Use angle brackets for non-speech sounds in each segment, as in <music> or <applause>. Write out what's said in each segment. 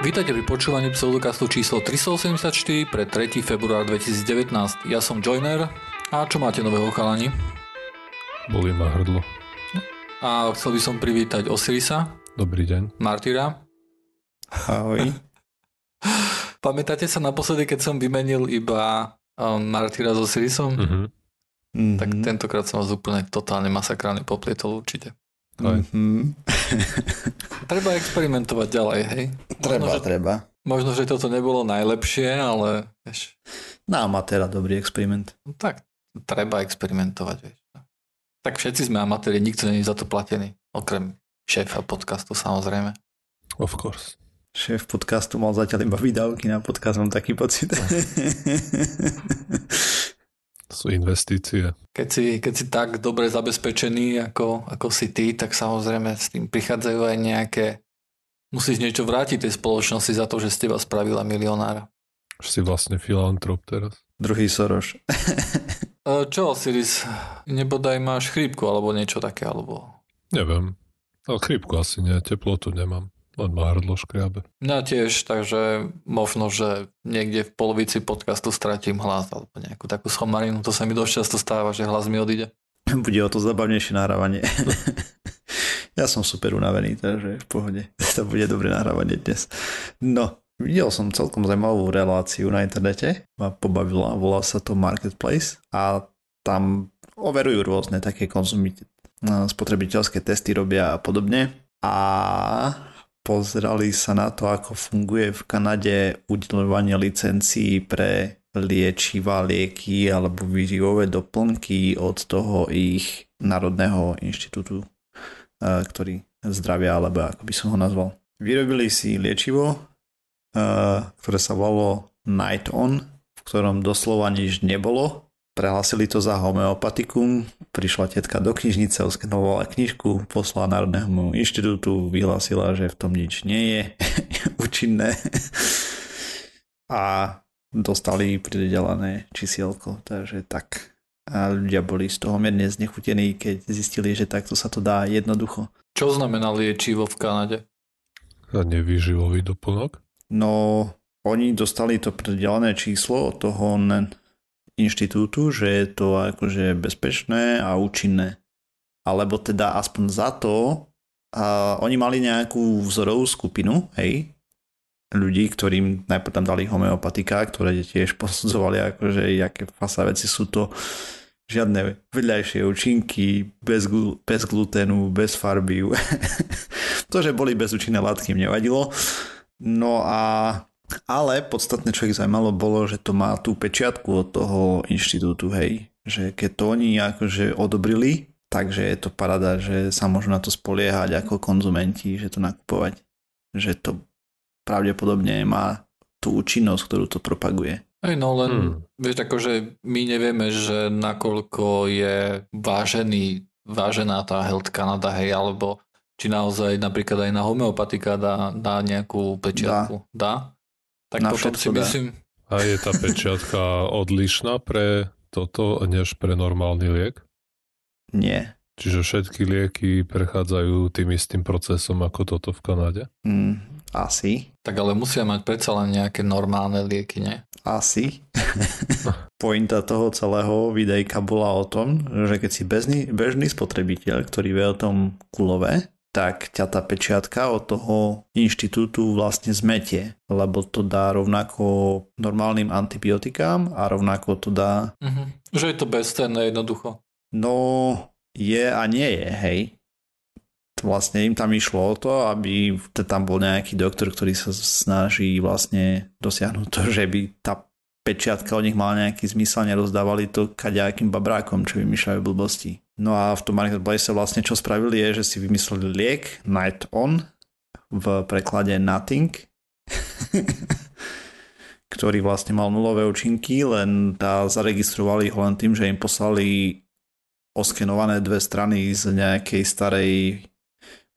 Vítajte pri počúvaní pseudokastu číslo 384 pre 3. február 2019. Ja som Joiner a čo máte nového chalani? Bolí ma hrdlo. A chcel by som privítať Osirisa. Dobrý deň. Martyra. Ahoj. <laughs> Pamätáte sa naposledy, keď som vymenil iba um, Martyra s Osirisom? Mm-hmm. Tak tentokrát som vás úplne totálne masakrálne poplietol určite. Mm-hmm. <laughs> Treba experimentovať ďalej, hej? Treba, možno, že, treba. možno, že toto nebolo najlepšie, ale vieš, Na amatéra dobrý experiment. no tak treba experimentovať, vieš. Tak všetci sme amatéri, nikto není za to platený, okrem šéfa podcastu samozrejme. Of course. Šéf podcastu mal zatiaľ iba výdavky na podcast, mám taký pocit. <laughs> To sú investície. Keď si, keď si tak dobre zabezpečený ako, ako si ty, tak samozrejme s tým prichádzajú aj nejaké musíš niečo vrátiť tej spoločnosti za to, že z teba spravila milionára. Už si vlastne filantrop teraz. Druhý Soroš. E, Čo, Siris, nebodaj máš chrípku alebo niečo také, alebo... Neviem. Ale chrípku asi nie, teplotu nemám. Len ma hrdlo škriabe. Ja tiež, takže možno, že niekde v polovici podcastu stratím hlas alebo nejakú takú schomarinu. To sa mi dosť často stáva, že hlas mi odíde. <laughs> Bude o to zabavnejšie nahrávanie. <laughs> ja som super unavený, takže v pohode. <laughs> To bude dobré nahrávanie dnes. No, videl som celkom zaujímavú reláciu na internete. Ma pobavila, volá sa to Marketplace a tam overujú rôzne také konzumi, spotrebiteľské testy robia a podobne. A pozerali sa na to, ako funguje v Kanade udelovanie licencií pre liečiva, lieky alebo výživové doplnky od toho ich Národného inštitútu, eh, ktorý zdravia, alebo ako by som ho nazval. Vyrobili si liečivo, eh, ktoré sa volalo Night On, v ktorom doslova nič nebolo. Prehlásili to za homeopatikum, prišla tetka do knižnice, oskenovala knižku, poslala Národnému inštitútu, vyhlásila, že v tom nič nie je <laughs> účinné a dostali pridelené čísielko, takže tak. A ľudia boli z toho mierne znechutení, keď zistili, že takto sa to dá jednoducho. Čo znamená liečivo v Kanade? A nevýživový doplnok. No, oni dostali to pridelené číslo od toho inštitútu, že je to akože bezpečné a účinné. Alebo teda aspoň za to, a oni mali nejakú vzorovú skupinu, hej, ľudí, ktorým najprv tam dali homeopatika, ktoré tiež <laughs> posudzovali akože aké fasa veci sú to žiadne vedľajšie účinky, bez, glu- bez gluténu, bez farby. <laughs> to, že boli bezúčinné látky, im nevadilo. No a ale podstatné, čo ich zaujímalo, bolo, že to má tú pečiatku od toho inštitútu, hej. Že keď to oni akože odobrili, takže je to parada, že sa môžu na to spoliehať ako konzumenti, že to nakupovať. Že to pravdepodobne má tú účinnosť, ktorú to propaguje. Hej, no len, Hmm. vieš, akože my nevieme, že nakoľko je vážený, vážená tá Health Canada, hej, alebo či naozaj napríklad aj na homeopatika dá, dá nejakú pečiatku. Dá? Tak Na potom si dá. myslím, A je tá pečiatka odlišná pre toto, než pre normálny liek? Nie. Čiže všetky lieky prechádzajú tým istým procesom ako toto v Kanade? Mm, asi. tak ale musia mať predsa len nejaké normálne lieky, nie? Asi. <laughs> Pointa toho celého videjka bola o tom, že keď si bežný, bežný spotrebiteľ, ktorý vie o tom kulové, tak ťa tá pečiatka od toho inštitútu vlastne zmetie, lebo to dá rovnako normálnym antibiotikám a rovnako to dá, Mhm. Že je to bezcenné jednoducho. no je a nie je, hej. Vlastne im tam išlo o to, aby tam bol nejaký doktor, ktorý sa snaží vlastne dosiahnuť to, že by tá pečiatka od nich mala nejaký zmysel, nerozdávali to kaďakým babrákom, čo vymýšľajú blbosti. No a v tom Marketplace vlastne čo spravili je, že si vymysleli liek Night On v preklade Nothing, <laughs> ktorý vlastne mal nulové účinky, len tá zaregistrovali ho len tým, že im poslali oskenované dve strany z nejakej starej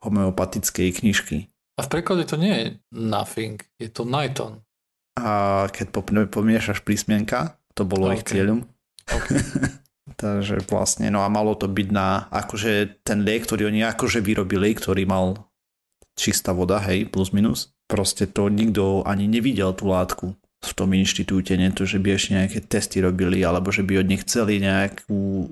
homeopatickej knižky. A v preklade to nie je nothing, je to Nighton. A keď pop- pomiešaš prísmienka, to bolo ich Ok. cieľom. Ok. <laughs> Takže vlastne, no a malo to byť na, akože ten liek, ktorý oni akože vyrobili, ktorý mal čistá voda, hej, plus minus. Proste to nikto ani nevidel tú látku v tom inštitúte, nie to, že by ešte nejaké testy robili, alebo že by od nich chceli nejakú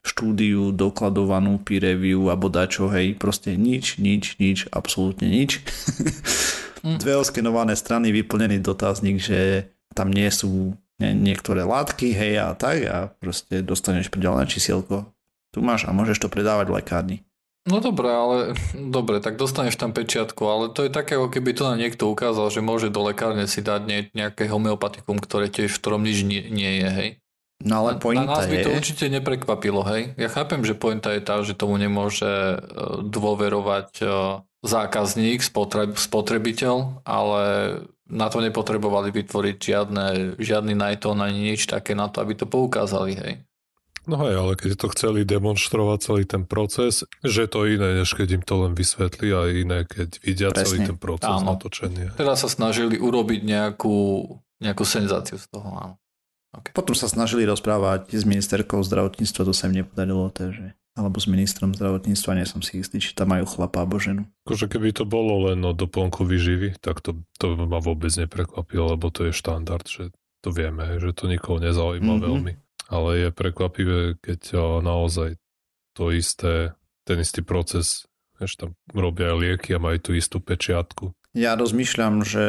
štúdiu dokladovanú, peer review alebo dačo, hej, proste nič, nič, nič, absolútne nič. <laughs> Mm. Dve oskenované strany, vyplnený dotazník, že tam nie sú nie, niektoré látky, hej a tak a proste dostaneš pridelené čísielko. Tu máš a môžeš to predávať v lekárni. No dobre, ale <laughs> dobre, tak dostaneš tam pečiatku, ale to je také, ako keby to na niekto ukázal, že môže do lekárne si dať nie, nejaké homeopatikum, ktoré tiež v ktorom nič nie, nie je, hej. No ale pointa na nás by je... to určite neprekvapilo, hej. Ja chápem, že pointa je tá, že tomu nemôže e, dôverovať zákazník, spotrebiteľ, ale na to nepotrebovali vytvoriť žiadne, žiadny Nighton ani nič také na to, aby to poukázali, hej. No hej, ale keď to chceli demonstrovať celý ten proces, že to iné, než keď im to len vysvetlí a iné, keď vidia Presne. celý ten proces áno. natočenie. Teda sa snažili urobiť nejakú, nejakú senzáciu z toho, áno. Okay. Potom sa snažili rozprávať s ministerkou zdravotníctva, to sa im nepodarilo, takže alebo s ministrom zdravotníctva, nie som si istý, či tam majú chlapa alebo ženu. Akože keby to bolo len o doplnku výživy, tak to, to ma vôbec neprekvapilo, lebo to je štandard, že to vieme, že to nikoho nezaujíma mm-hmm. veľmi. Ale je prekvapivé, keď naozaj to isté, ten istý proces, ešte tam robia lieky a majú tú istú pečiatku, ja rozmýšľam, že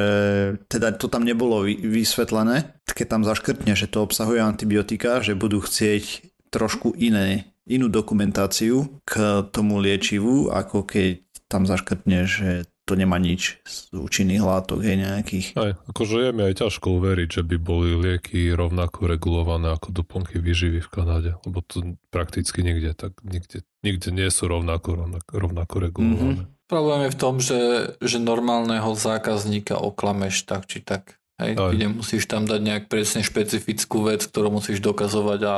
teda to tam nebolo vysvetlené, keď tam zaškrtne, že to obsahuje antibiotika, že budú chcieť trošku iné, inú dokumentáciu k tomu liečivu, ako keď tam zaškrtne, že to nemá nič z účinných látok, je nejakých. Aj, akože je mi aj ťažko uveriť, že by boli lieky rovnako regulované ako doplnky výživy v Kanade, lebo to prakticky nikde, tak nikde, nikde nie sú rovnako, rovnako, rovnako regulované. Mm-hmm. Problém je v tom, že, že normálneho zákazníka oklameš tak či tak. Hej, kde musíš tam dať nejak presne špecifickú vec, ktorú musíš dokazovať a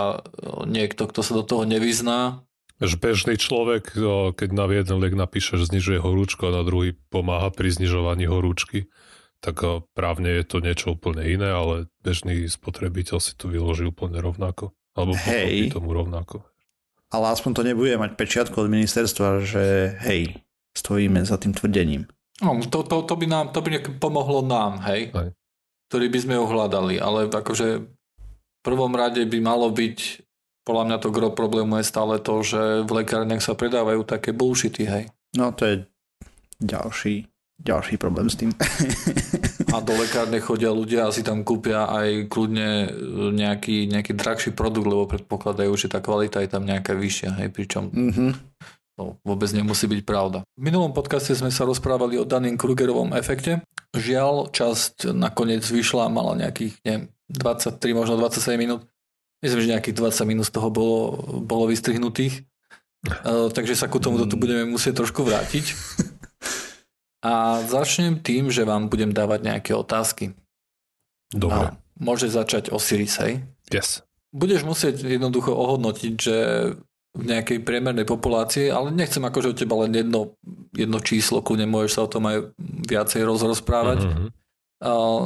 niekto, kto sa do toho nevyzná. Že bežný človek, keď na jeden liek napíše, že znižuje horúčku a na druhý pomáha pri znižovaní horúčky, tak právne je to niečo úplne iné, ale bežný spotrebiteľ si to vyloží úplne rovnako. Alebo hej, tomu rovnako. Ale aspoň to nebude mať pečiatku od ministerstva, že hej, stojíme za tým tvrdením. No, to, to, to, by nám, to by pomohlo nám, hej? Aj. Ktorý by sme uhľadali, ale akože v prvom rade by malo byť, podľa mňa to gro problému je stále to, že v lekárniach sa predávajú také bullshity, hej? No to je ďalší, ďalší problém s tým. A do lekárne chodia ľudia a si tam kúpia aj kľudne nejaký, nejaký drahší produkt, lebo predpokladajú, že tá kvalita je tam nejaká vyššia, hej, pričom mm-hmm. To vôbec nemusí byť pravda. V minulom podcaste sme sa rozprávali o Danin Krugerovom efekte. Žiaľ, časť nakoniec vyšla, mala nejakých, neviem, 23, možno 27 minút. Myslím, že nejakých 20 minút z toho bolo, bolo vystrihnutých. Uh, takže sa ku tomu tu budeme musieť trošku vrátiť. <laughs> A začnem tým, že vám budem dávať nejaké otázky. Dobre. A môže začať Osiris, hej? Yes. Budeš musieť jednoducho ohodnotiť, že nejakej priemernej populácii, ale nechcem akože od teba len jedno, jedno číslo, kľudne môžeš sa o tom aj viacej rozprávať, mm-hmm.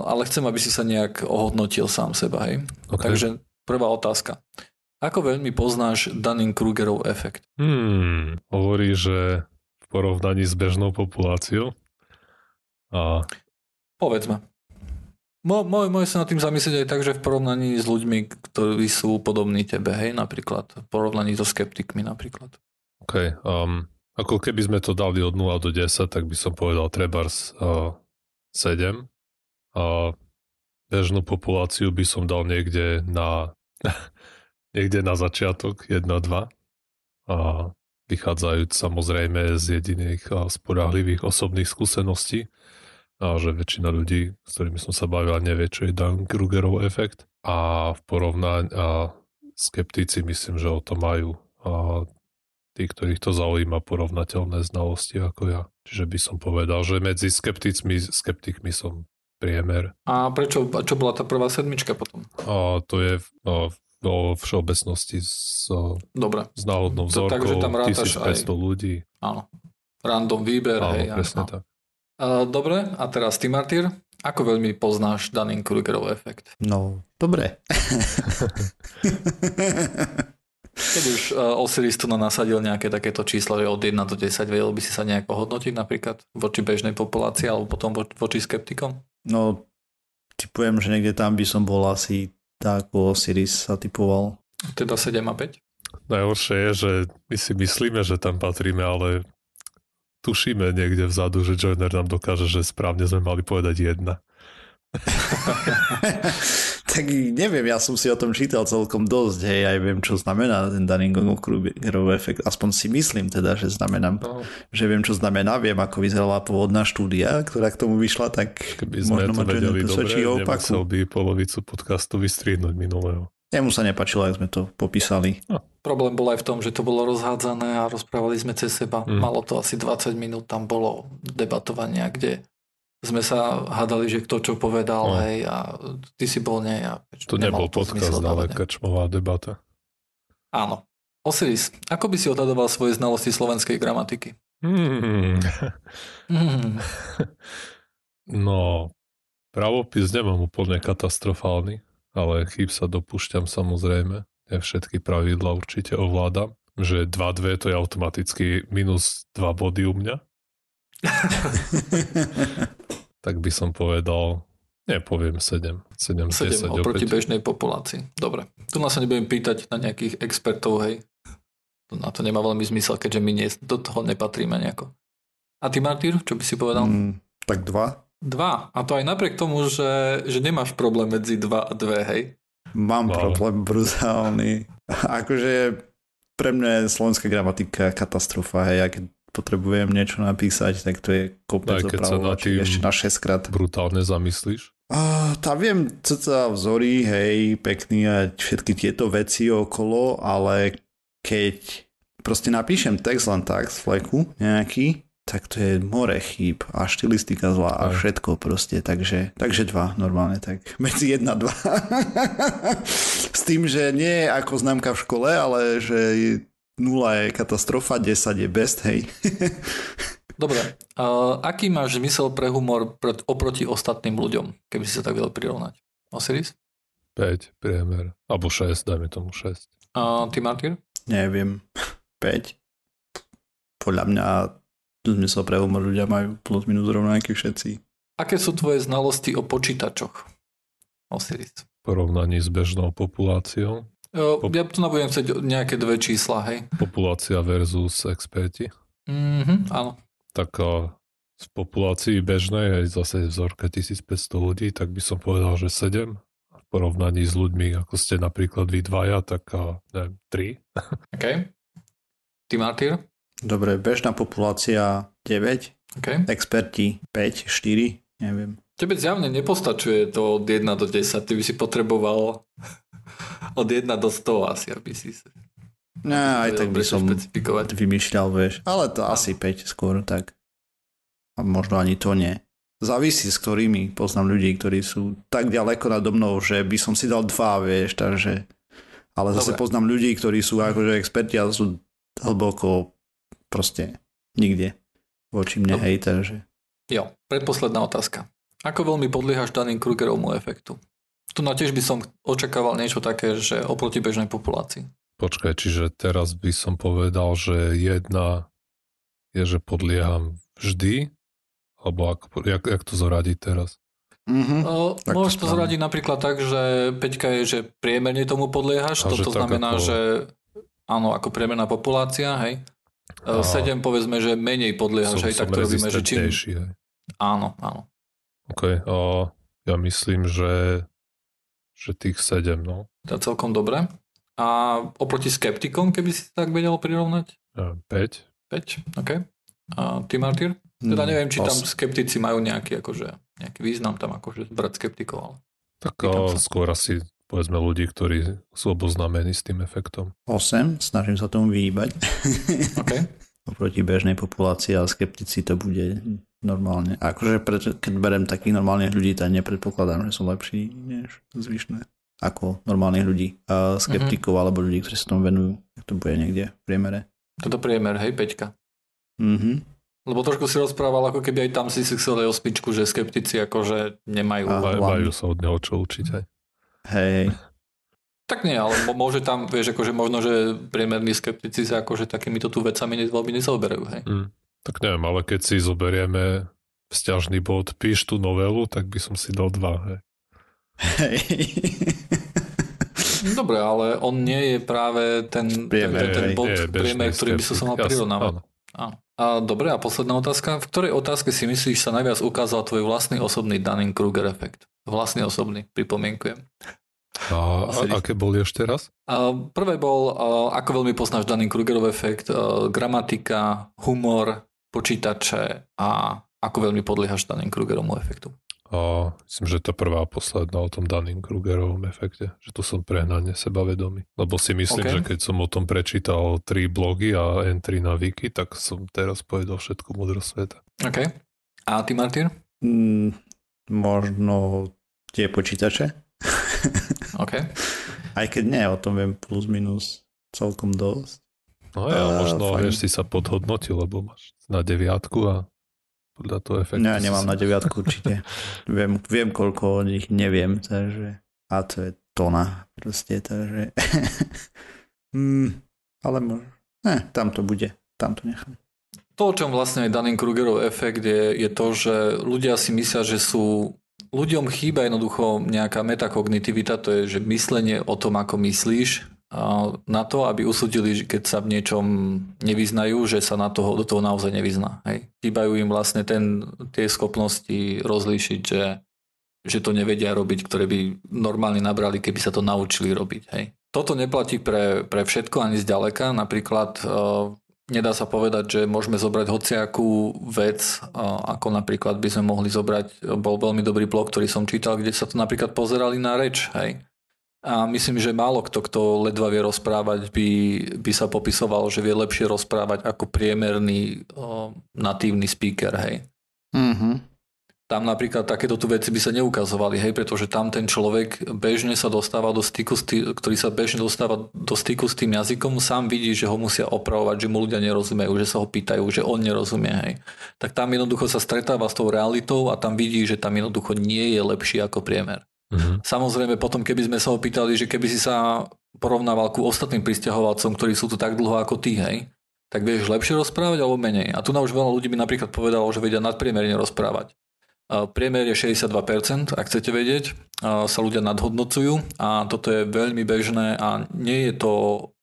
ale chcem, aby si sa nejak ohodnotil sám seba. Hej? Okay. Takže prvá otázka. Ako veľmi poznáš Dunning-Krugerov efekt? Hmm, hovorí, že v porovnaní s bežnou populáciou. A... Povedzme. Môj, môj sa nad tým zamyslieť aj tak, že v porovnaní s ľuďmi, ktorí sú podobní tebe, hej, napríklad. V porovnaní so skeptikmi napríklad. OK. Um, ako keby sme to dali od 0 do 10, tak by som povedal trebars uh, 7. A bežnú populáciu by som dal niekde na <laughs> niekde na začiatok 1-2. A vychádzajúc samozrejme z jediných sporahlivých osobných skúseností a že väčšina ľudí, s ktorými som sa bavil, nevie, čo je Dan Krugerov efekt a v porovnaní a skeptici myslím, že o to majú a tí, ktorých to zaujíma porovnateľné znalosti ako ja. Čiže by som povedal, že medzi skepticmi, skeptikmi som priemer. A prečo, a čo bola tá prvá sedmička potom? A to je no, vo všeobecnosti s, Dobre. s náhodnou vzorkou Takže tam 1500 aj... ľudí. Áno. Random výber. Áno, hej, presne tak. Dobre, a teraz ty, Martyr, ako veľmi poznáš Dunning-Krugerov efekt? No, dobre. Keď už uh, Osiris tu nasadil nejaké takéto číslo, že od 1 do 10, vedel by si sa nejako hodnotiť napríklad voči bežnej populácii alebo potom vo, voči skeptikom? No, typujem, že niekde tam by som bol asi tak ako Osiris sa typoval. Teda 7 a 5? Najhoršie je, že my si myslíme, že tam patríme, ale tušíme niekde vzadu, že Joiner nám dokáže, že správne sme mali povedať jedna. <laughs> tak neviem, ja som si o tom čítal celkom dosť, hej, aj viem, čo znamená ten Dunning-Krugerov efekt. Aspoň si myslím teda, že znamenám, no. že viem, čo znamená, viem, ako vyzerala pôvodná štúdia, ktorá k tomu vyšla, tak Keby sme možno to vedeli dobre, nemusel by polovicu podcastu vystriednúť minulého. Jemu sa nepačilo, ak sme to popísali. No. Problém bol aj v tom, že to bolo rozhádzané a rozprávali sme cez seba. Mm. Malo to asi 20 minút, tam bolo debatovania, kde sme sa hádali, že kto čo povedal, no. hej, a ty si bol nie. A to nebol podcast, ale kačmová debata. Áno. Osiris, ako by si odhadoval svoje znalosti slovenskej gramatiky? Hmm. Hmm. <laughs> No, pravopis nemám úplne katastrofálny, ale chyb sa dopúšťam samozrejme. Ja všetky pravidla určite ovládam. Že 2-2 to je automaticky minus 2 body u mňa. <laughs> tak by som povedal, nepoviem 7. 7, 7 10 oproti opäť. bežnej populácii. Dobre. Tu nás sa nebudem pýtať na nejakých expertov, hej. Na to nemá veľmi zmysel, keďže my nie, do toho nepatríme nejako. A ty, Martyr, čo by si povedal? Mm, tak 2. 2. A to aj napriek tomu, že, že nemáš problém medzi 2 a 2, hej? Mám wow. problém brutálny. <laughs> akože pre mňa je slovenská gramatika katastrofa, hej. Ak potrebujem niečo napísať, tak to je kopec opravovačiek ešte na 6 krát. Brutálne zamyslíš? Uh, tá viem, cca vzory, hej, pekný a všetky tieto veci okolo, ale keď proste napíšem text len tak z fleku nejaký, tak to je more chýb a štilistika zlá a všetko proste, takže, takže dva normálne, tak <laughs> medzi jedna dva. S tým, že nie ako známka v škole, ale že 0 je katastrofa, 10 je best, hej. <laughs> Dobre, uh, aký máš zmysel pre humor pred, oproti ostatným ľuďom, keby si sa tak vedel prirovnať? Osiris? 5, priemer. Alebo 6, dajme tomu 6. Uh, ty, Martin? Neviem. 5. Podľa mňa zmysel pre humor ľudia majú plus minus rovnaký všetci. Aké sú tvoje znalosti o počítačoch? Osiris. V porovnaní s bežnou populáciou? Pop- ja tu nebudem chcieť nejaké dve čísla, hej. Populácia versus experti. Mm-hmm, áno. Tak v populácii bežnej, aj zase vzorka 1500 ľudí, tak by som povedal, že 7. V porovnaní s ľuďmi, ako ste napríklad vy dvaja, tak neviem, 3. <laughs> OK. Ty, Martyr? Dobre, bežná populácia 9. Okay. Experti 5, 4, neviem. Tebe zjavne nepostačuje to od 1 do 10, ty by si potreboval <laughs> od 1 do 100 asi, aby si sa... No, aj tak by som vymýšľal, vieš. Ale to asi 5 skôr, tak. A možno ani to nie. Závisí s ktorými. Poznám ľudí, ktorí sú tak ďaleko nado mnou, že by som si dal 2, vieš, takže... Ale zase Dobre. poznám ľudí, ktorí sú akože experti, ale sú hlboko proste nikde voči mne, hej, takže... Jo, predposledná otázka. Ako veľmi podliehaš daným Krugerovmu efektu? Tu na tiež by som očakával niečo také, že oproti bežnej populácii. Počkaj, čiže teraz by som povedal, že jedna je, že podlieham vždy, alebo ako, jak, jak to zoradiť teraz? Mm-hmm. O, môžeš to zoradiť napríklad tak, že Peťka je, že priemerne tomu podliehaš, to, to znamená, ako... že áno, ako priemerná populácia, hej. A... 7 povedzme, že menej podliehaš, som, hej, tak to robíme, že čím... Hej. Áno, áno. OK, o, ja myslím, že že tých 7, no. To je celkom dobre. A oproti skeptikom, keby si tak vedel prirovnať? 5. 5, OK. A ty, Martyr? Teda mm, neviem, či tam skeptici majú nejaký, akože, nejaký význam tam akože brať skeptikov, ale... Tak o, skôr asi povedzme ľudí, ktorí sú oboznámení s tým efektom. 8, snažím sa tomu vyhýbať. OK. <laughs> Oproti bežnej populácii a skeptici to bude normálne. A akože pre, keď berem takých normálnych ľudí, tak nepredpokladám, že sú lepší než zvyšné ako normálnych ľudí. A skeptikov mm-hmm. alebo ľudí, ktorí sa tomu venujú. Tak to bude niekde v priemere. Toto priemer, hej, Peťka. Mhm. Lebo trošku si rozprával, ako keby aj tam si si chcel aj ospičku, že skeptici akože nemajú. A, majú sa od neho čo učiť aj. Hej. Tak nie, ale môže tam, vieš, akože možno, že priemerní skeptici sa akože takýmito tu vecami veľmi nezaoberajú, hej. Mm. Tak neviem, ale keď si zoberieme vzťažný bod, píš tú novelu, tak by som si dal dva, hej. Hej. <laughs> Dobre, ale on nie je práve ten, Priemer, ten, ten bod, Nie je priemer, ktorý by sa skeptik. mal prirovnávať. A dobre, a posledná otázka. V ktorej otázke si myslíš sa najviac ukázal tvoj vlastný osobný Dunning-Kruger efekt? Vlastný osobný, pripomienkujem. A, aké boli ešte raz? Prvé bol, ako veľmi poznáš Dunning-Krugerov efekt, a gramatika, humor, počítače a ako veľmi podliehaš Dunning-Krugerovmu efektu. A myslím, že tá prvá a posledná o tom Dunning-Krugerovom efekte, že tu som prehnane sebavedomý. Lebo si myslím, OK. že keď som o tom prečítal tri blogy a entry na wiki, tak som teraz povedal všetku múdrosť sveta. OK. A ty, Martin? Mm, možno tie počítače. OK. <laughs> Aj keď nie, o tom viem plus minus celkom dosť. No ja, Á, možno, fajn. vieš, si sa podhodnotil, lebo máš na deviatku a podľa toho efektu. Ne, si nemám sa- na deviatku určite. <laughs> viem, viem, koľko o nich neviem, takže... A to je tona proste, takže... <laughs> mm, ale možno... Ne, tam to bude. Tam to nechám. To, o čom vlastne je Dunning-Krugerov efekt, je, je to, že ľudia si myslia, že sú... Ľuďom chýba jednoducho nejaká metakognitivita, to je, že myslenie o tom, ako myslíš, na to, aby usúdili, že keď sa v niečom nevyznajú, že sa na toho, do toho naozaj nevyzná. Hej. Chýbajú im vlastne ten, tie schopnosti rozlíšiť, že, že to nevedia robiť, ktoré by normálne nabrali, keby sa to naučili robiť. Hej. Toto neplatí pre, pre všetko ani zďaleka. Napríklad nedá sa povedať, že môžeme zobrať hociakú vec, ako napríklad by sme mohli zobrať, bol veľmi dobrý blog, ktorý som čítal, kde sa to napríklad pozerali na reč. Hej. A myslím, že málo kto, kto ledva vie rozprávať, by, by sa popisoval, že vie lepšie rozprávať ako priemerný uh, natívny speaker. Hej Mhm. Tam napríklad takéto tu veci by sa neukazovali, hej, pretože tam ten človek bežne sa dostáva do styku, s tý, ktorý sa bežne dostáva do styku s tým jazykom, sám vidí, že ho musia opravovať, že mu ľudia nerozumejú, že sa ho pýtajú, že on nerozumie, hej. Tak tam jednoducho sa stretáva s tou realitou a tam vidí, že tam jednoducho nie je lepší ako priemer. Mhm. Samozrejme, potom keby sme sa ho pýtali, že keby si sa porovnával ku ostatným pristahovalcom, ktorí sú tu tak dlho ako ty, hej, tak vieš lepšie rozprávať alebo menej. A tu na už veľa ľudí by napríklad povedalo, že vedia nadpriemerne rozprávať. Priemer je 62%, ak chcete vedieť, sa ľudia nadhodnocujú a toto je veľmi bežné a nie je to,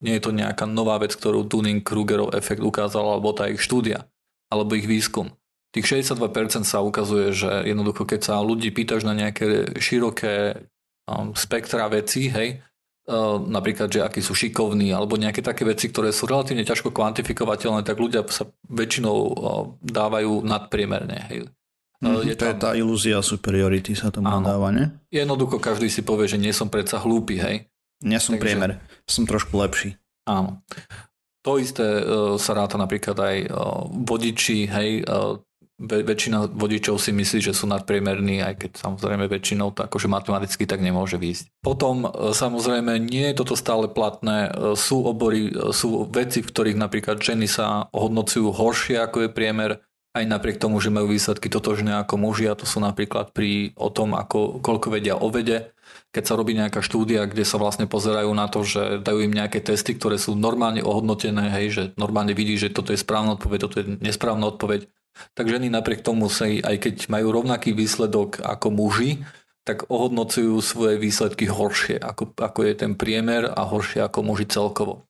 nie je to nejaká nová vec, ktorú Dunning-Krugerov efekt ukázal, alebo tá ich štúdia, alebo ich výskum. Tých 62% sa ukazuje, že jednoducho, keď sa ľudí pýtaš na nejaké široké um, spektra vecí, hej, uh, napríklad, že akí sú šikovní, alebo nejaké také veci, ktoré sú relatívne ťažko kvantifikovateľné, tak ľudia sa väčšinou uh, dávajú nadpriemerne. Hej. Mhm, je to je tá ilúzia superiority sa tomu Áno. dáva, ne? Jednoducho každý si povie, že nie som predsa hlúpy, hej. Nie som Takže- priemer, som trošku lepší. Áno. To isté uh, sa ráta napríklad aj uh, vodiči, hej, ve- väčšina vodičov si myslí, že sú nadpriemerní, aj keď samozrejme väčšinou to akože matematicky tak nemôže výjsť. Potom samozrejme nie je toto stále platné, sú obory, sú veci, v ktorých napríklad ženy sa hodnocujú horšie ako je priemer, aj napriek tomu, že majú výsledky totožné ako muži a to sú napríklad pri o tom, ako, koľko vedia o vede, keď sa robí nejaká štúdia, kde sa vlastne pozerajú na to, že dajú im nejaké testy, ktoré sú normálne ohodnotené, hej, že normálne vidí, že toto je správna odpoveď, toto je nesprávna odpoveď. Tak ženy napriek tomu sa, aj keď majú rovnaký výsledok ako muži, tak ohodnocujú svoje výsledky horšie, ako, ako je ten priemer a horšie ako muži celkovo.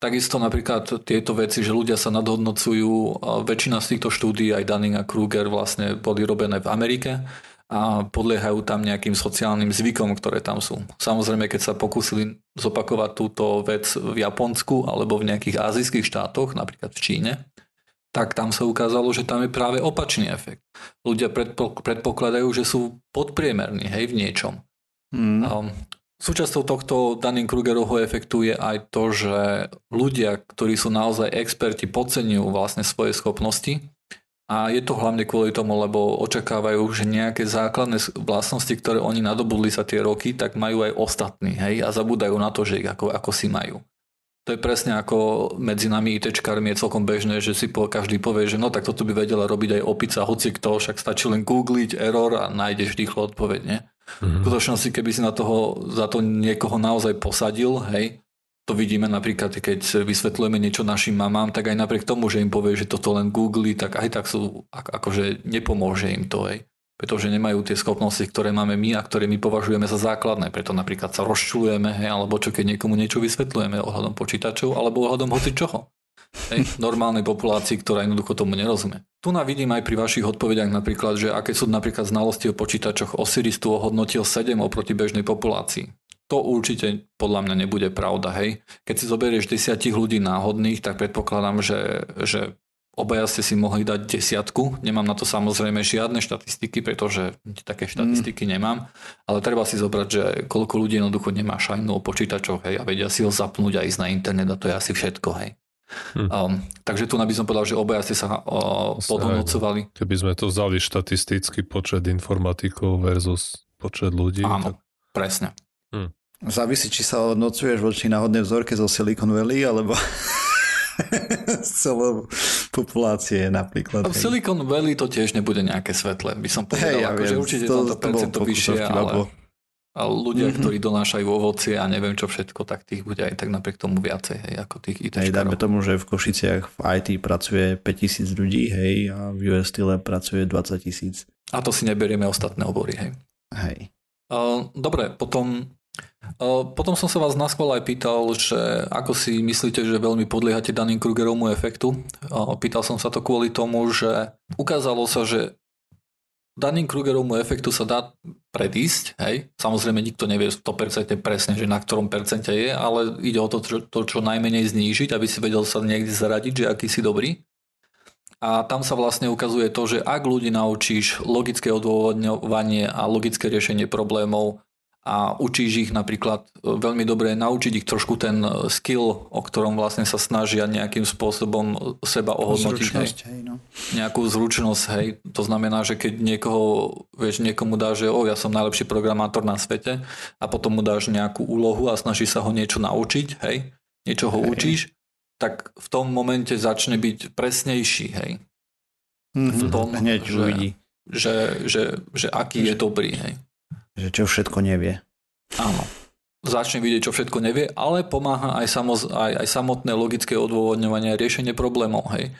Takisto napríklad tieto veci, že ľudia sa nadhodnocujú, väčšina z týchto štúdí, aj Dunning a Kruger vlastne boli robené v Amerike a podliehajú tam nejakým sociálnym zvykom, ktoré tam sú. Samozrejme, keď sa pokúsili zopakovať túto vec v Japonsku alebo v nejakých azijských štátoch, napríklad v Číne, tak tam sa ukázalo, že tam je práve opačný efekt. Ľudia predpo- predpokladajú, že sú podpriemerní hej, v niečom. Mm. Um, súčasťou tohto Dunning-Krugerovho efektu je aj to, že ľudia, ktorí sú naozaj experti, podceňujú vlastne svoje schopnosti a je to hlavne kvôli tomu, lebo očakávajú, že nejaké základné vlastnosti, ktoré oni nadobudli sa tie roky, tak majú aj ostatní hej, a zabúdajú na to, že ich ako, ako si majú. To je presne ako medzi nami ITčkármi je celkom bežné, že si po, každý povie, že no tak toto by vedela robiť aj opica, hoci kto, však stačí len googliť error a nájdeš rýchlo odpoveď, nie? V skutočnosti, keby si na toho, za to niekoho naozaj posadil, hej, to vidíme napríklad, keď vysvetľujeme niečo našim mamám, tak aj napriek tomu, že im povie, že toto len googli, tak aj tak sú, akože nepomôže im to, hej. Pretože nemajú tie schopnosti, ktoré máme my a ktoré my považujeme za základné. Preto napríklad sa rozčulujeme, hej, alebo čo keď niekomu niečo vysvetľujeme ohľadom počítačov, alebo ohľadom hoci čoho. Hej, normálnej populácii, ktorá jednoducho tomu nerozumie. Tu na vidím aj pri vašich odpovediach napríklad, že aké sú napríklad znalosti o počítačoch Osiris tu ohodnotil 7 oproti bežnej populácii. To určite podľa mňa nebude pravda, hej. Keď si zoberieš desiatich ľudí náhodných, tak predpokladám, že, že obaja ste si mohli dať desiatku. Nemám na to samozrejme žiadne štatistiky, pretože také štatistiky mm. nemám, ale treba si zobrať, že koľko ľudí jednoducho nemá šajnu o počítačoch, hej, a vedia si ho zapnúť a ísť na internet a to je asi všetko, hej. Hm. Um, takže tu by som povedal, že obaja ste sa uh, podhodnocovali. Keby sme to vzali štatisticky počet informatikov versus počet ľudí. Áno, tak... presne. Hm. Závisí, či sa hodnocuješ voči náhodnej vzorke zo Silicon Valley, alebo <laughs> z celou populácie napríklad. V Silicon Valley to tiež nebude nejaké svetlé, by som povedal. Hey, ja akože určite to, to percento vyššie, ale... A ľudia, mm-hmm. ktorí donášajú ovocie a neviem čo všetko, tak tých bude aj tak napriek tomu viacej, hej, ako tých IT Hej, dajme tomu, že v Košiciach v IT pracuje 5000 ľudí, hej, a v US pracuje 20 tisíc. A to si neberieme ostatné obory, hej. Hej. Uh, dobre, potom potom som sa vás na aj pýtal, že ako si myslíte, že veľmi podliehate daným Krugerovmu efektu. Pýtal som sa to kvôli tomu, že ukázalo sa, že daným Krugerovmu efektu sa dá predísť, hej. Samozrejme nikto nevie 100% presne, že na ktorom percente je, ale ide o to, čo, to, čo najmenej znížiť, aby si vedel sa niekde zaradiť, že aký si dobrý. A tam sa vlastne ukazuje to, že ak ľudí naučíš logické odôvodňovanie a logické riešenie problémov a učíš ich napríklad e, veľmi dobre naučiť ich trošku ten e, skill, o ktorom vlastne sa snažia nejakým spôsobom seba ohodnotiť. Zručnosť, hej. hej no. Nejakú zručnosť, hej. To znamená, že keď niekoho, vieš, niekomu dá, že o, ja som najlepší programátor na svete a potom mu dáš nejakú úlohu a snaží sa ho niečo naučiť, hej, niečo ho hej. učíš, tak v tom momente začne byť presnejší, hej. Mm-hmm. V tom, Hneď že, uvidí. Že, že, že, že aký že... je dobrý, hej. Že čo všetko nevie. Áno. Začne vidieť, čo všetko nevie, ale pomáha aj, samoz, aj, aj samotné logické odôvodňovanie a riešenie problémov. Hej.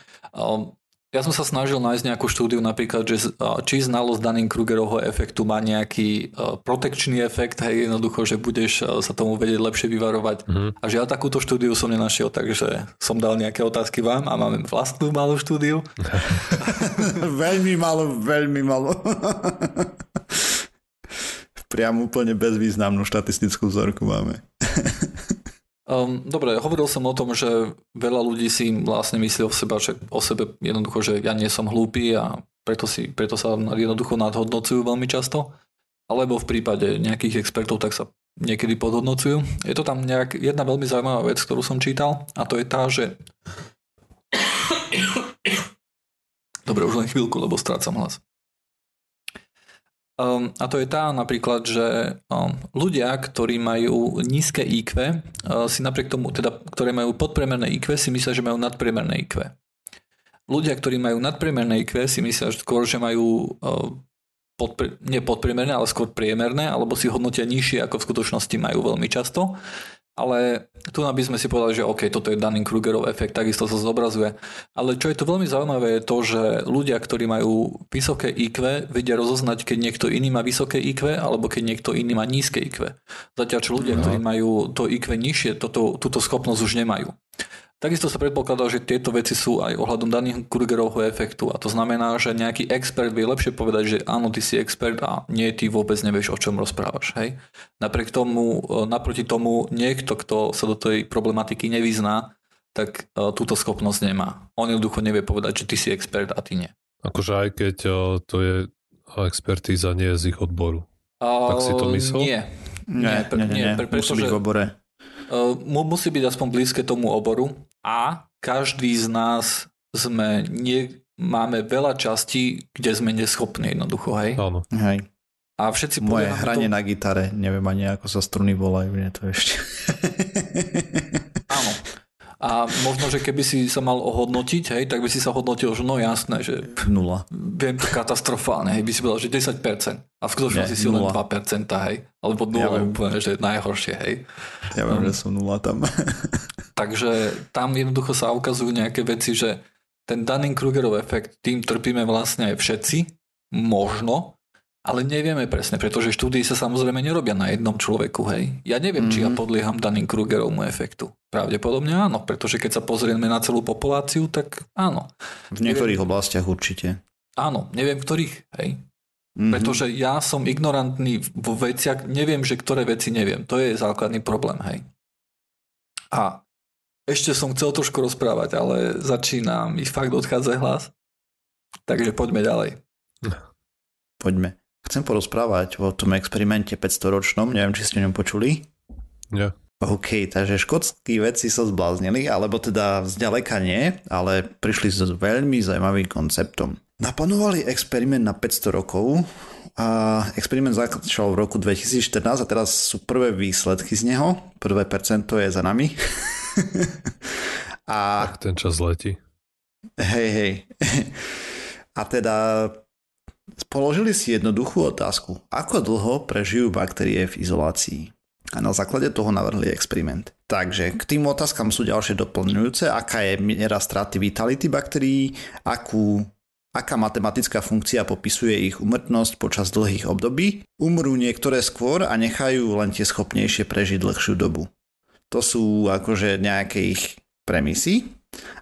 Ja som sa snažil nájsť nejakú štúdiu napríklad, že či znalosť daným Krugerovho efektu má nejaký protekčný efekt, hej, jednoducho, že budeš sa tomu vedieť lepšie vyvarovať. Mm-hmm. A žiaľ takúto štúdiu som nenašiel, takže som dal nejaké otázky vám a máme vlastnú malú štúdiu. <laughs> veľmi malo, veľmi malo <laughs> priam úplne bezvýznamnú štatistickú vzorku máme. <laughs> um, dobre, hovoril som o tom, že veľa ľudí si vlastne myslí o, seba, že, o sebe jednoducho, že ja nie som hlúpy a preto, si, preto sa jednoducho nadhodnocujú veľmi často. Alebo v prípade nejakých expertov tak sa niekedy podhodnocujú. Je to tam nejak, jedna veľmi zaujímavá vec, ktorú som čítal a to je tá, že <coughs> Dobre, už len chvíľku, lebo strácam hlas. Um, a to je tá napríklad, že um, ľudia, ktorí majú nízke IQ, uh, si napriek tomu, teda, ktoré majú podpriemerné IQ, si myslia, že majú nadpriemerné IQ. Ľudia, ktorí majú nadpriemerné IQ, si myslia že skôr, že majú uh, podpre, nie podpriemerné, ale skôr priemerné, alebo si hodnotia nižšie, ako v skutočnosti majú veľmi často ale tu by sme si povedali, že OK, toto je daný Krugerov efekt, takisto sa zobrazuje. Ale čo je tu veľmi zaujímavé je to, že ľudia, ktorí majú vysoké IQ, vedia rozoznať, keď niekto iný má vysoké IQ, alebo keď niekto iný má nízke IQ. Zatiaľ, čo ľudia, no. ktorí majú to IQ nižšie, toto, túto schopnosť už nemajú. Takisto sa predpokladá, že tieto veci sú aj ohľadom daných Krugerovho efektu a to znamená, že nejaký expert vie lepšie povedať, že áno, ty si expert a nie, ty vôbec nevieš, o čom rozprávaš. Hej? Napriek tomu, e, naproti tomu niekto, kto sa do tej problematiky nevyzná, tak e, túto schopnosť nemá. On jednoducho nevie povedať, že ty si expert a ty nie. Akože aj keď e, to je expertíza nie je z ich odboru. Uh, tak si to myslel? Nie. Nie, nie, nie, nie, nie. Pre, pretože, v obore. Uh, musí byť aspoň blízke tomu oboru a každý z nás sme nie, máme veľa častí, kde sme neschopní jednoducho, hej? Áno. Hej. A všetci Moje hranie to... na gitare, neviem ani ako sa struny volajú, nie to ešte. <laughs> A možno, že keby si sa mal ohodnotiť, hej, tak by si sa hodnotil, že no jasné, že Nula. viem to katastrofálne, hej, by si povedal, že 10%. A v skutočnosti si len nula. 2%, hej. Alebo 0 Ja úplne, že najhoršie, hej. Ja viem, že som nula tam. <laughs> Takže tam jednoducho sa ukazujú nejaké veci, že ten Dunning-Krugerov efekt, tým trpíme vlastne aj všetci, možno, ale nevieme presne, pretože štúdie sa samozrejme nerobia na jednom človeku, hej. Ja neviem, mm-hmm. či ja Mhm. podlieham Dunning-Krugerovmu efektu. Pravdepodobne áno, pretože keď sa pozrieme na celú populáciu, tak áno. V niektorých oblastiach určite. Áno, neviem v ktorých, hej. Mhm. Pretože ja som ignorantný vo veciach, neviem, že ktoré veci neviem. To je základný problém, hej. A ešte som chcel trošku rozprávať, ale začína mi fakt odchádzať hlas. Takže poďme ďalej. Poďme. Chcem porozprávať o tom experimente 500 ročnom, neviem, či ste o ňom počuli. Nie. OK, takže škótsky vedci sa zbláznili, alebo teda zďaleka nie, ale prišli s veľmi zaujímavým konceptom. Naplánovali experiment na 500 rokov a experiment začal v roku 2014 a teraz sú prvé výsledky z neho. Prvé percento je za nami. <laughs> a Tak ten čas letí. Hej, hej. <laughs> A teda položili si jednoduchú otázku. Ako dlho prežijú baktérie v izolácii? A na základe toho navrhli experiment. Takže k tým otázkam sú ďalšie doplňujúce. Aká je miera straty vitality baktérií, akú, aká matematická funkcia popisuje ich umrtnosť počas dlhých období. Umrú niektoré skôr a nechajú len tie schopnejšie prežiť dlhšiu dobu. To sú akože nejaké ich premisy.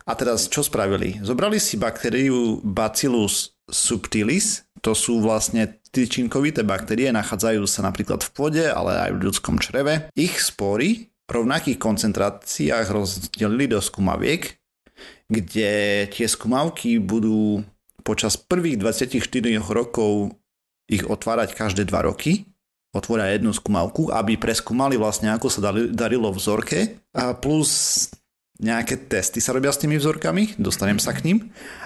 A teraz čo spravili? Zobrali si baktériu Bacillus subtilis, to sú vlastne tyčinkovité baktérie, nachádzajú sa napríklad v pôde, ale aj v ľudskom čreve. Ich spory v rovnakých koncentráciách rozdelili do skumaviek, kde tie skumavky budú počas prvých 24 rokov ich otvárať každé 2 roky otvoria jednu skúmavku, aby preskúmali vlastne, ako sa darilo vzorke a plus nejaké testy sa robia s tými vzorkami, dostanem sa k ním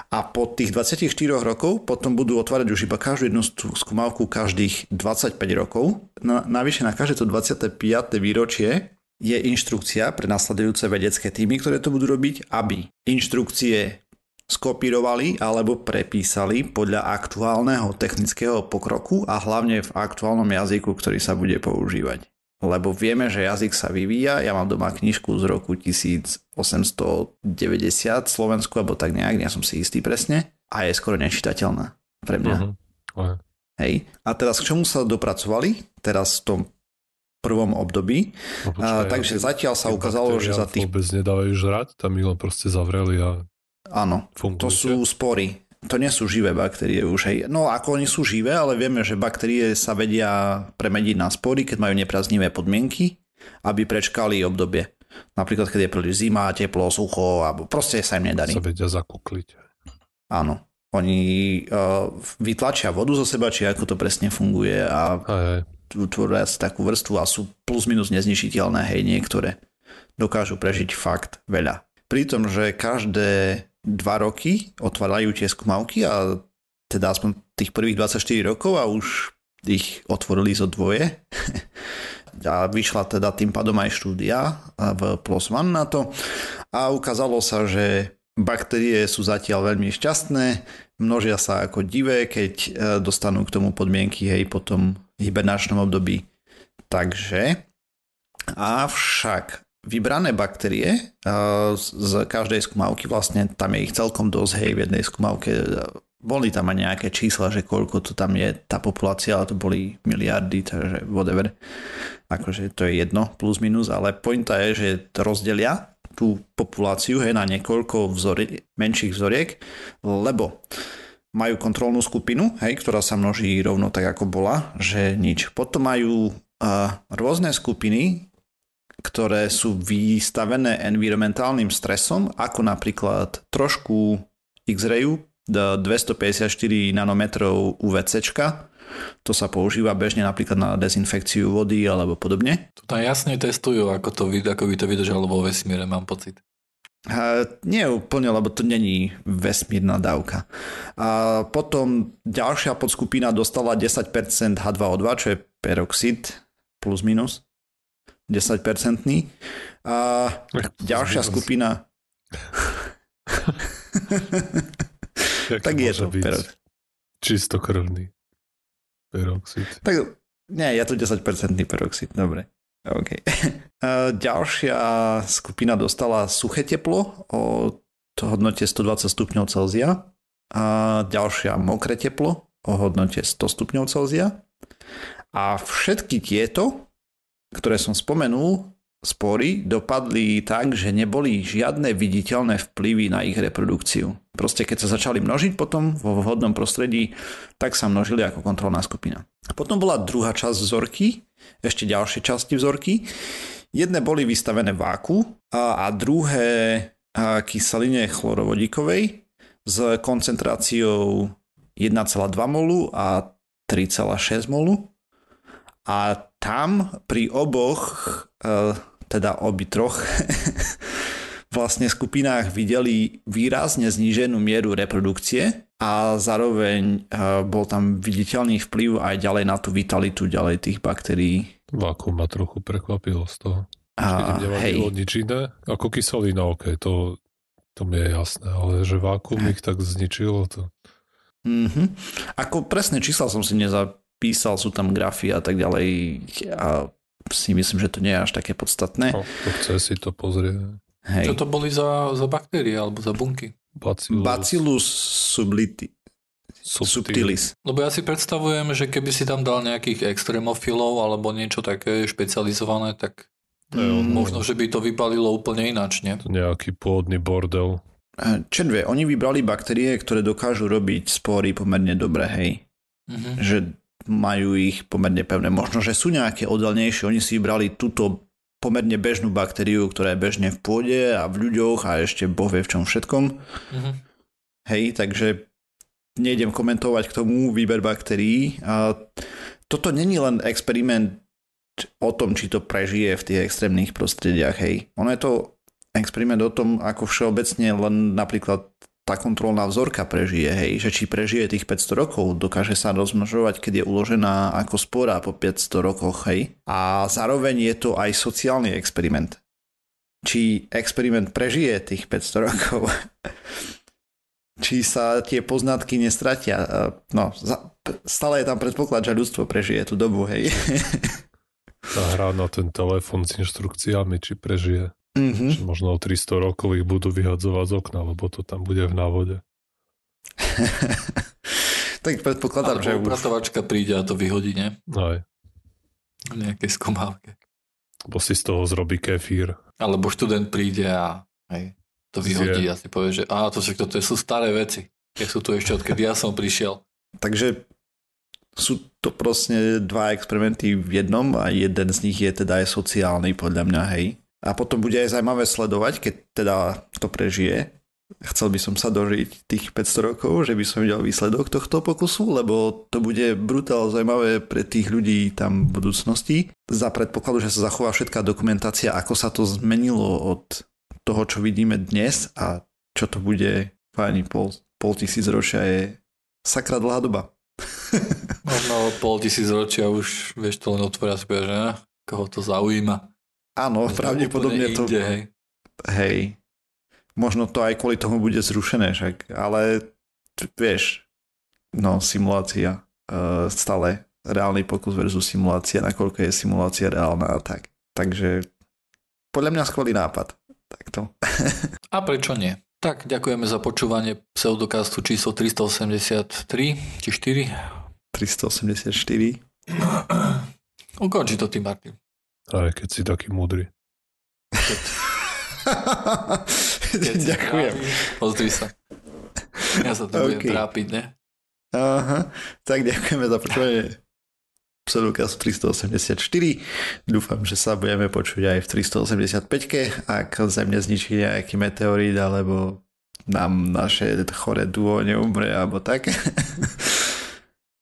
a po tých 24 rokov potom budú otvárať už iba každú jednu skúmavku každých 25 rokov. Na, navyše na každé to 25. výročie je inštrukcia pre nasledujúce vedecké týmy, ktoré to budú robiť, aby inštrukcie skopírovali alebo prepísali podľa aktuálneho technického pokroku a hlavne v aktuálnom jazyku, ktorý sa bude používať. Lebo vieme, že jazyk sa vyvíja. Ja mám doma knižku z roku 1890 Slovensku, alebo tak nejak, ja som si istý presne. A je skoro nečitateľná pre mňa. Uh-huh. Uh-huh. Hej. A teraz k čomu sa dopracovali? Teraz v tom prvom období. No, A, takže zatiaľ sa ukázalo, že za tých... Vôbec nedávajú žrať, tam ich len proste zavreli a Áno, fungujú. to sú spory. To nie sú živé baktérie už. Hej. No ako oni sú živé, ale vieme, že baktérie sa vedia premeniť na spory, keď majú nepraznivé podmienky, aby prečkali obdobie. Napríklad, keď je príliš zima, teplo, sucho, alebo proste sa im nedarí. sa vedia zakukliť. Áno. Oni uh, vytlačia vodu zo seba, či ako to presne funguje a Aj, aj. tvoria si takú vrstvu a sú plus minus nezničiteľné, hej, niektoré. Dokážu prežiť fakt veľa. Pri tom, že každé dva roky otvárajú tie skúmavky a teda aspoň tých prvých 24 rokov a už ich otvorili zo dvoje. <laughs> a vyšla teda tým pádom aj štúdia v PLOS ONE na to a ukázalo sa, že baktérie sú zatiaľ veľmi šťastné, množia sa ako divé, keď e, dostanú k tomu podmienky hej po tom hibernačnom období. Takže avšak vybrané baktérie uh, z každej skúmavky, vlastne tam je ich celkom dosť, hej, v jednej skúmavke uh, boli tam aj nejaké čísla, že koľko to tam je tá populácia, ale to boli miliardy, takže whatever. Akože to je jedno, plus minus, ale pointa je, že to rozdelia tú populáciu hej, na niekoľko vzori, menších vzoriek, lebo majú kontrolnú skupinu, hej, ktorá sa množí rovno tak, ako bola, že nič. Potom majú uh, rôzne skupiny, ktoré sú vystavené environmentálnym stresom, ako napríklad trošku X-rayu, d- 254 nanometrov UVC, to sa používa bežne napríklad na dezinfekciu vody alebo podobne. Tu tam jasne testujú, ako, to, ako by to vydržalo vo vesmíre, mám pocit. A nie úplne, lebo to není vesmírna dávka. A potom ďalšia podskupina dostala 10% H2O2, čo je peroxid, plus minus. 10%. A ďalšia skupina... tak je to perok. Čistokrvný peroxid. Tak nie, je to 10% peroxid, dobre. OK. <laughs> Ďalšia skupina dostala suché teplo o hodnote 120 stupňov Celzia a ďalšia mokré teplo o hodnote 100 stupňov Celzia. A všetky tieto, ktoré som spomenul, spory dopadli tak, že neboli žiadne viditeľné vplyvy na ich reprodukciu. Proste keď sa začali množiť potom vo vhodnom prostredí, tak sa množili ako kontrolná skupina. Potom bola druhá časť vzorky, ešte ďalšie časti vzorky. Jedné boli vystavené váku a, a druhé a kyseline chlorovodíkovej s koncentráciou 1,2 molu a 3,6 molu. A tam pri oboch e, teda obi troch, <laughs> vlastne skupinách videli výrazne zníženú mieru reprodukcie a zároveň uh, bol tam viditeľný vplyv aj ďalej na tú vitalitu ďalej tých baktérií. Vákuum ma trochu prekvapilo z toho. A, hej. nič iné, ako kyselina, ok, to, to mi je jasné, ale že vákuum ich tak zničilo to. Mm-hmm. Ako presné čísla som si nezapísal, sú tam grafy a tak ďalej a si myslím, že to nie je až také podstatné. No, to chce si to pozrieť. Hej. Čo to boli za, za baktérie alebo za bunky? Bacillus, Bacillus subliti. Subtilis. Lebo ja si predstavujem, že keby si tam dal nejakých extrémofilov alebo niečo také špecializované, tak mm. možno, že by to vypalilo úplne ináč, nie? To nejaký pôvodný bordel. Červie, oni vybrali baktérie, ktoré dokážu robiť spory pomerne dobre, hej. Mm-hmm. Že majú ich pomerne pevné. Možno, že sú nejaké oddelnejšie, oni si vybrali túto pomerne bežnú baktériu, ktorá je bežne v pôde a v ľuďoch a ešte boh vie v čom všetkom. Mm-hmm. Hej, takže nejdem komentovať k tomu výber baktérií. A toto není len experiment o tom, či to prežije v tých extrémnych prostrediach. Hej. Ono je to experiment o tom, ako všeobecne len napríklad tá kontrolná vzorka prežije, hej, že či prežije tých 500 rokov, dokáže sa rozmnožovať, keď je uložená ako spora po 500 rokoch, hej. A zároveň je to aj sociálny experiment. Či experiment prežije tých 500 rokov, <laughs> či sa tie poznatky nestratia. No, stále je tam predpoklad, že ľudstvo prežije tú dobu, hej. <laughs> Tá hra na ten telefon s inštrukciami, či prežije. Mm-hmm. možno o 300 rokov ich budú vyhadzovať z okna, lebo to tam bude v návode. <laughs> tak predpokladám, že už... upratovačka príde a to vyhodí, ne? Aj. V nejakej skomávke. Bo si z toho zrobí kefír. Alebo študent príde a hej, to vyhodí Zje. a si povie, že á, to, to, to sú staré veci. Keď sú tu ešte odkedy ja som prišiel. Takže sú to proste dva experimenty v jednom a jeden z nich je teda aj sociálny podľa mňa, hej. A potom bude aj zaujímavé sledovať, keď teda to prežije. Chcel by som sa dožiť tých 500 rokov, že by som videl výsledok tohto pokusu, lebo to bude brutál zaujímavé pre tých ľudí tam v budúcnosti. Za predpokladu, že sa zachová všetká dokumentácia, ako sa to zmenilo od toho, čo vidíme dnes a čo to bude fajný pol, pol tisíc ročia je sakra dlhá doba. Možno <laughs> pol tisíc ročia už vieš to len otvoria si že koho to zaujíma. Áno, to pravdepodobne to... Inde, hej. hej. Možno to aj kvôli tomu bude zrušené, však, ale vieš, no simulácia uh, stále reálny pokus versus simulácia, nakoľko je simulácia reálna a tak. Takže podľa mňa skvelý nápad. Takto. <laughs> a prečo nie? Tak, ďakujeme za počúvanie pseudokastu číslo 383 či 4. 384. Ukonči to ty, Martin. Aj keď si taký múdry. Keď Ďakujem. Pozri sa. Ja sa tu okay. budem trápiť, ne? Aha, tak ďakujeme za počúvanie pseudokaz 384. Dúfam, že sa budeme počuť aj v 385 ak zem nezničí nejaký meteorít alebo nám naše chore duo neumre alebo tak.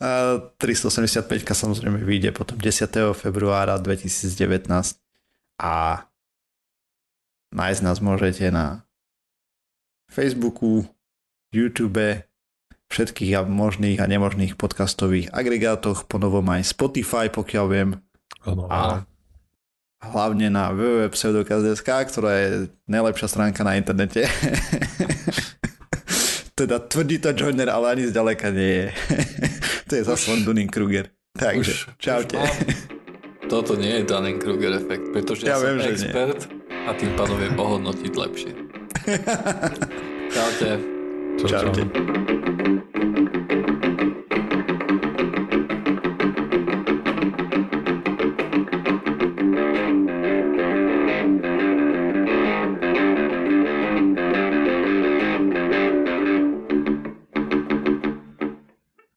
A 385 samozrejme vyjde potom 10. februára 2019 a nájsť nás môžete na Facebooku, YouTube, všetkých možných a nemožných podcastových agregátoch, ponovom aj Spotify, pokiaľ viem. Ano, a, hlavne na www.pseudokaz.sk, ktorá je najlepšia stránka na internete. <laughs> teda tvrdí to Joiner, ale ani zďaleka nie je. <laughs> to je zase len Dunning-Kruger. Takže, už, čaute. Už Toto nie je Dunning-Kruger efekt, pretože ja, ja viem, som expert nie. a tým pádom viem pohodnotiť lepšie. <laughs> čaute. Čaute. čaute.